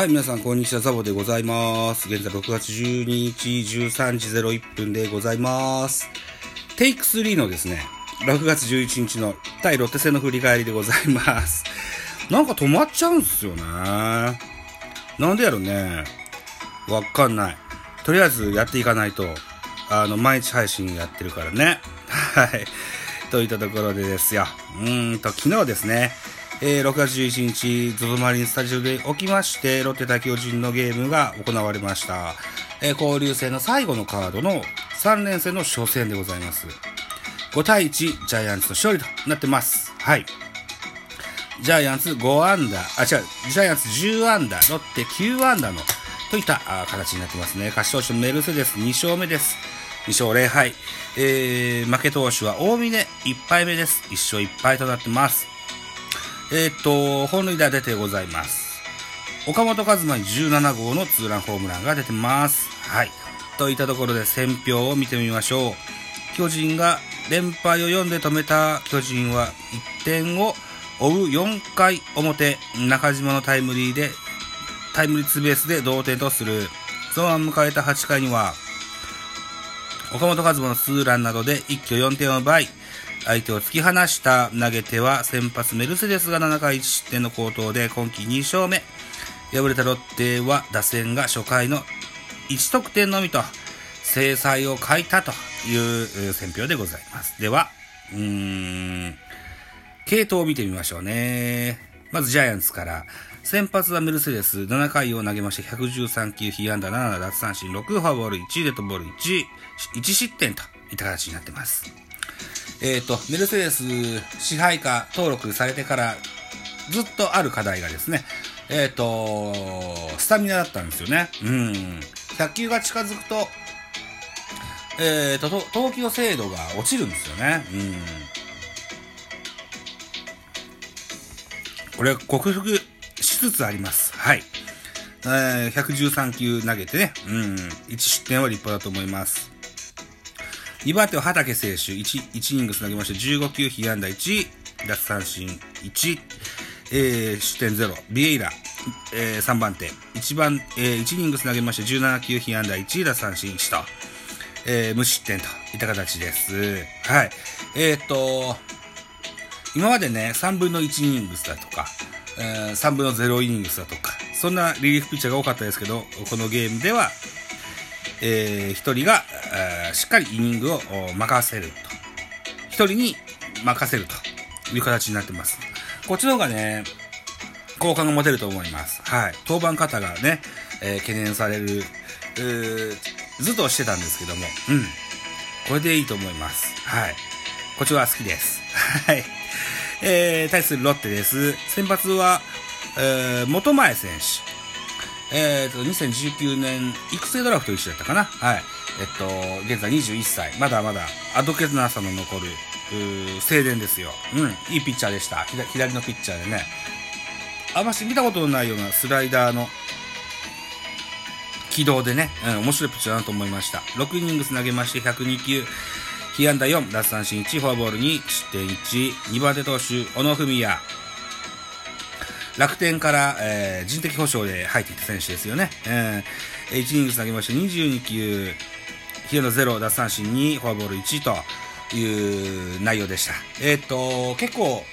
はい、皆さん、こんにちは。ザボでございます。現在6月12日13時01分でございます。テイク3のですね、6月11日の対ロッテ戦の振り返りでございます。なんか止まっちゃうんすよね。なんでやろね。わかんない。とりあえずやっていかないと、あの、毎日配信やってるからね。はい。といったところでですよ。うーんと、昨日ですね、えー6月11日、ゾゾマリンスタジオで起きまして、ロッテ対巨人のゲームが行われました。えー交流戦の最後のカードの3連戦の初戦でございます。5対1、ジャイアンツの勝利となってます。はい。ジャイアンツ5安打、あ、違う、ジャイアンツ10安打、ロッテ9安打の、といった形になってますね。勝ち投手のメルセデス2勝目です。2勝0敗。えー、負け投手は大峰1敗目です。1勝1敗となってます。えーっと、本塁打出てございます。岡本和真に17号のツーランホームランが出てます。はい。といったところで選票を見てみましょう。巨人が連敗を4で止めた巨人は1点を追う4回表、中島のタイムリーで、タイムリーツーベースで同点とする。そのまま迎えた8回には、岡本和真のツーランなどで一挙4点を奪い、相手を突き放した投げ手は先発メルセデスが7回1失点の好投で今季2勝目。敗れたロッテは打線が初回の1得点のみと制裁を書いたという選評でございます。では、うーん、系統を見てみましょうね。まずジャイアンツから。先発はメルセデス、7回を投げまして113球、被安打7、奪三振6、フォアボール1、デッドボール1、1失点といった形になってます。えっ、と、メルセデス支配下登録されてからずっとある課題がですね、えっ、と、スタミナだったんですよね。うん。100球が近づくと、えっ、と、と投球精度が落ちるんですよね。うん。これ、克服しつつあります。はい。えー、113球投げてね、うん、1失点は立派だと思います。2番手は畑選手、1、1イニングス投げまして、15球、被安打1、奪三振1、えー、失点0、ビエイラ、えー、3番手、1番、えー、1イニングス投げまして、17球、被安打1、奪三振1と、えー、無失点といった形です。はい。えー、っと、今までね、3分の1イニングスだとか、えー3分の0イニングスだとか、そんなリリーフピッチャーが多かったですけど、このゲームでは、えー一人が、えーしっかりイニングを任せると。一人に任せるという形になってます。こっちの方がね、好感が持てると思います。はい。登板方がね、えー懸念される、ずっとしてたんですけども、うん。これでいいと思います。はい。こっちは好きです。はい。えー、対するロッテです。先発は、えー、元前選手。えーと、2019年、育成ドラフト一緒だったかな？はい。えっと、現在21歳。まだまだ、あどけなさの残る、青年ですよ。うん、いいピッチャーでした。左のピッチャーでね。あまし見たことのないようなスライダーの軌道でね、うん、面白いピッチャーだなと思いました。6イニングス投げまして102球、被安打4、奪三振1、フォアボール2、失点1、2番手投手、小野文也。楽天から、えー人的保障で入ってきた選手ですよね。えー、1イニング投げまして22球、被安打0、奪三振2、フォアボール1という内容でした。えーっと、結構、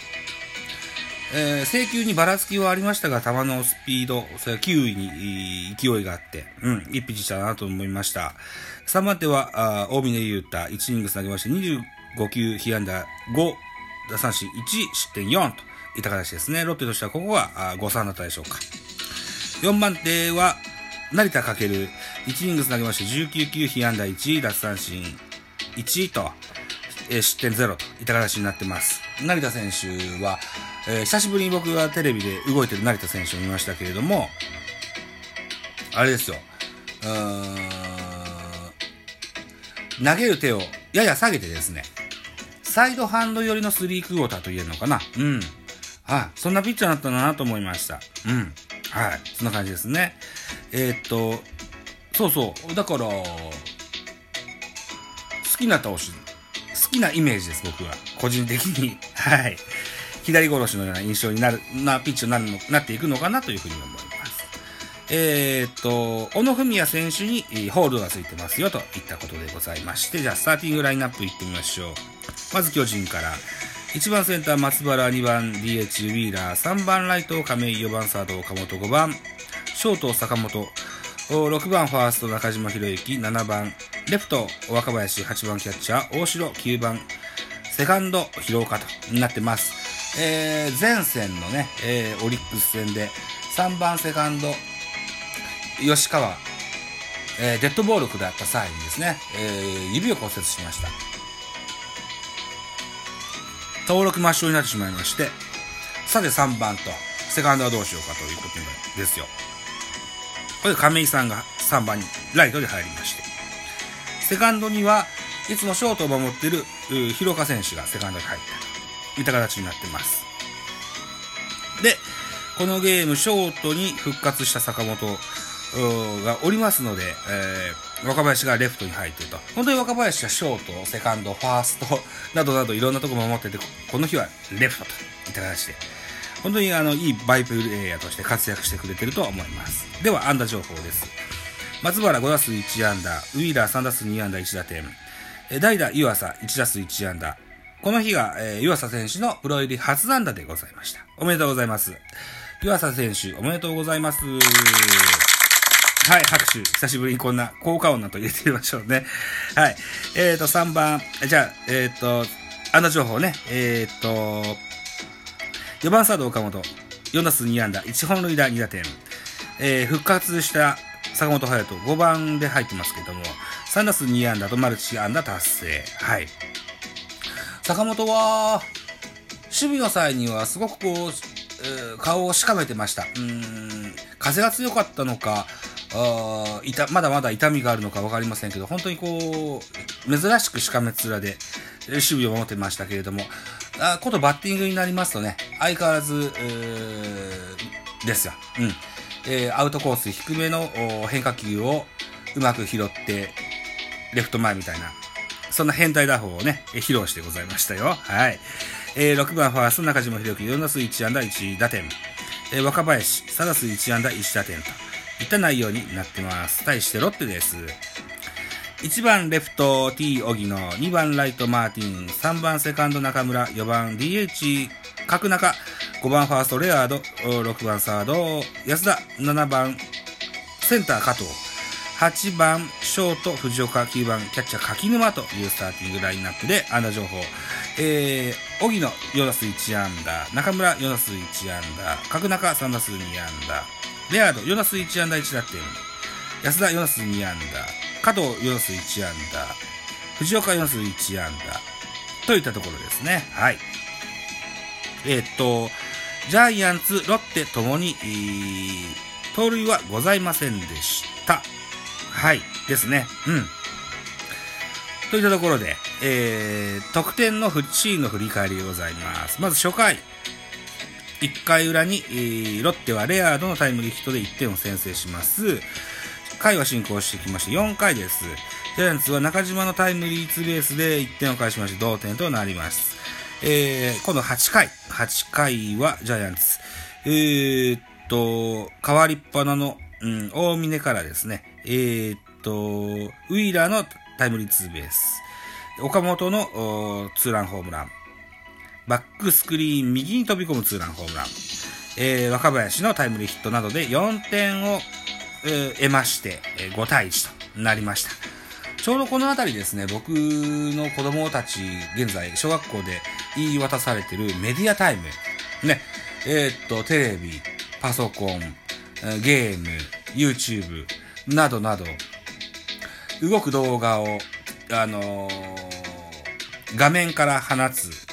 えー制球にばらつきはありましたが、球のスピード、それから球威に勢いがあって、うん、いいピッチしたなと思いました。3番手は、あ大峰優太、1イニング投げまして、25球、被安打5、打三振1、失点4といった形ですね。ロッテとしてはここは誤算だったでしょうか。4番手は、成田翔、1イニングス投げまして、19球、被安打1、奪三振1と、えー失点0といった形になってます。成田選手は、えー久しぶりに僕がテレビで動いてる成田選手を見ましたけれども、あれですよ。うーん投げる手をやや下げてですね、サイドハンド寄りのスリークォーターと言えるのかな。うん。はい。そんなピッチャーだったなと思いました。うん。はい。そんな感じですね。えーっと、そうそう。だから、好きな投手、好きなイメージです、僕は。個人的に。はい。左殺しのような印象になる、なピッチになるの、なっていくのかなというふうに思います。えー、っと、小野文也選手にホールドがついてますよといったことでございまして、じゃあスターティングラインナップいってみましょう。まず巨人から、1番センター松原、2番 DH ウィーラー、3番ライト亀井、4番サード岡本、5番。ショート坂本、6番ファースト中島博之、7番レフト若林、8番キャッチャー大城、9番セカンド広岡となってます。えー、前線のね、えー、オリックス戦で3番セカンド吉川、えー、デッドボール下った際にですね、えー、指を骨折しました。登録抹消になってしまいまして、さて3番と、セカンドはどうしようかということですよ。これで亀井さんが3番にライトで入りまして、セカンドにはいつもショートを守っている広岡選手がセカンドに入ったといった形になってます。で、このゲーム、ショートに復活した坂本がおりますので、えー、若林がレフトに入ってると。本当に若林はショート、セカンド、ファースト などなどいろんなところ守ってて、この日はレフトといった形で、本当にあのいいバイプレーヤーとして活躍してくれてると思います。では、安打情報です。松原5打数1安打、ウィーラー3打数2安打1打点、代打湯浅1打数1安打、この日が、えー、湯浅選手のプロ入り初安打でございました。おめでとうございます。湯浅選手、おめでとうございます。はい、拍手。久しぶりにこんな効果音なと入れてみましょうね。はい。えっ、ー、と、3番、じゃあ、えっ、ー、と、あの情報ね。えっ、ー、と、4番サード岡本、4打数2安打、1本塁打2打点。えー、復活した坂本勇人、5番で入ってますけども、3打数2安打とマルチ安打達成。はい。坂本は、守備の際にはすごくこう、えー、顔をしかめてました。うん、風が強かったのか、あいたまだまだ痛みがあるのか分かりませんけど、本当にこう、珍しくしかめ面で守備を守ってましたけれども、あことバッティングになりますとね、相変わらず、ですよ。うん。えー、アウトコース低めの変化球をうまく拾って、レフト前みたいな、そんな変態打法をね、披露してございましたよ。はい。えー、6番ファースト中島博樹、4打数1安打1打点。えー、若林、3打数1安打1打点と。いった内容になってます。対してロッテです。1番レフト T 荻野、2番ライトマーティン、3番セカンド中村、4番 DH 角中、5番ファーストレアード、6番サード安田、7番センター加藤、8番ショート藤岡、9番キャッチャー柿沼というスターティングラインナップで安打情報。えー、荻野4打数1安打、中村4打数1安打、角中3打数2安打、レアード4打数1安打1打点。安田4打数2安打。加藤4打数1安打。藤岡4打数1安打。といったところですね。はい。えー、っと、ジャイアンツ、ロッテともに、盗塁はございませんでした。はい。ですね。うん。といったところで、えー、得点のシーの振り返りでございます。まず初回。1回裏に、えー、ロッテはレアードのタイムリーヒットで1点を先制します。回は進行してきまして、4回です。ジャイアンツは中島のタイムリーツーベースで1点を返しまして同点となります。えー、今度8回。8回はジャイアンツ。えー、っと、変わりっぱなの、うん、大峰からですね、えー、っと、ウィーラーのタイムリーツーベース。岡本のツーランホームラン。バックスクリーン右に飛び込むツーランホームラン、えー、若林のタイムリーヒットなどで4点を、えー、得まして、え5対1となりました。ちょうどこの辺りですね、僕の子供たち、現在、小学校で言い渡されてるメディアタイム。ね、えー、っと、テレビ、パソコン、ゲーム、YouTube などなど、動く動画を、あのー、画面から放つ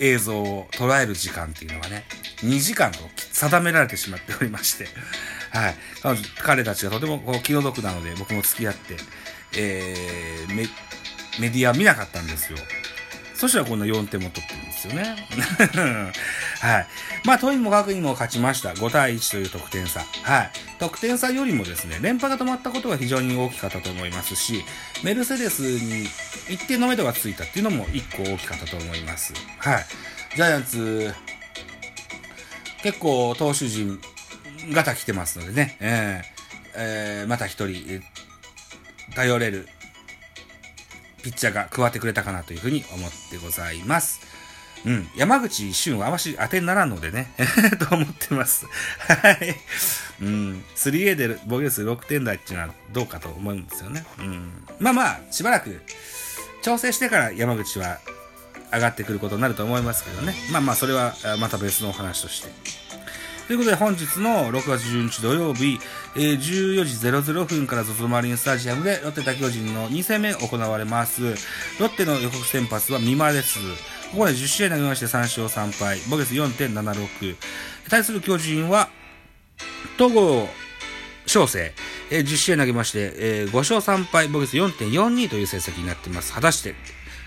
映像を捉える時間っていうのはね、2時間と定められてしまっておりまして、はい。彼たちがとてもこう気の毒なので、僕も付き合って、えー、メディア見なかったんですよ。そしたらこんな4点も取ってるんですよね。はい。まあ、とにもかくにも勝ちました。5対1という得点差。はい。得点差よりもですね、連覇が止まったことが非常に大きかったと思いますし、メルセデスに一定の目処がついたっていうのも1個大きかったと思います。はい。ジャイアンツ、結構投手陣、ガタ来てますのでね、えーえーまた一人、頼れるピッチャーが加わってくれたかなというふうに思ってございます。うん。山口俊はあまし当てにならんのでね、と思ってます。はい。うん。3A で防御率6点台っていうのはどうかと思うんですよね。うん。まあまあ、しばらく調整してから山口は上がってくることになると思いますけどね。まあまあ、それはまた別のお話として。ということで本日の6月12日土曜日、えー、14時00分から ZOZO マリンスタジアムでロッテ対巨人の2戦目行われます。ロッテの予告先発は美馬です。ここで10試合投げまして3勝3敗、ボゲス4.76。対する巨人は、戸郷翔征、えー、10試合投げまして、えー、5勝3敗、ボゲス4.42という成績になっています。果たして、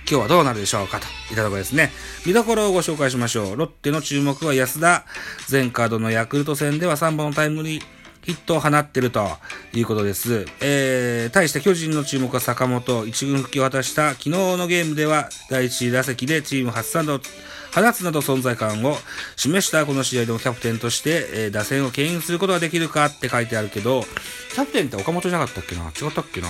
今日はどうなるでしょうかといったところですね。見どころをご紹介しましょう。ロッテの注目は安田。前カードのヤクルト戦では3本のタイムリーヒットを放ってるということです。えー、対して巨人の注目は坂本。一軍復帰を果たした昨日のゲームでは第1打席でチーム初サンドを放つなど存在感を示したこの試合でもキャプテンとして、えー、打線を牽引することができるかって書いてあるけど、キャプテンって岡本じゃなかったっけな？違ったっけな？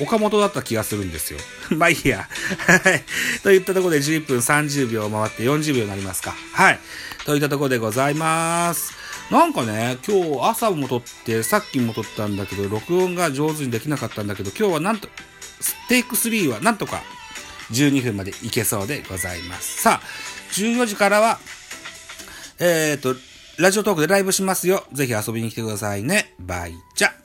岡本だった気がするんですよ。まあいいや。はい。といったところで11分30秒回って40秒になりますか。はい。といったところでございます。なんかね、今日朝も撮って、さっきも撮ったんだけど、録音が上手にできなかったんだけど、今日はなんと、テイク3はなんとか12分までいけそうでございます。さあ、14時からは、えっ、ー、と、ラジオトークでライブしますよ。ぜひ遊びに来てくださいね。バイチャ。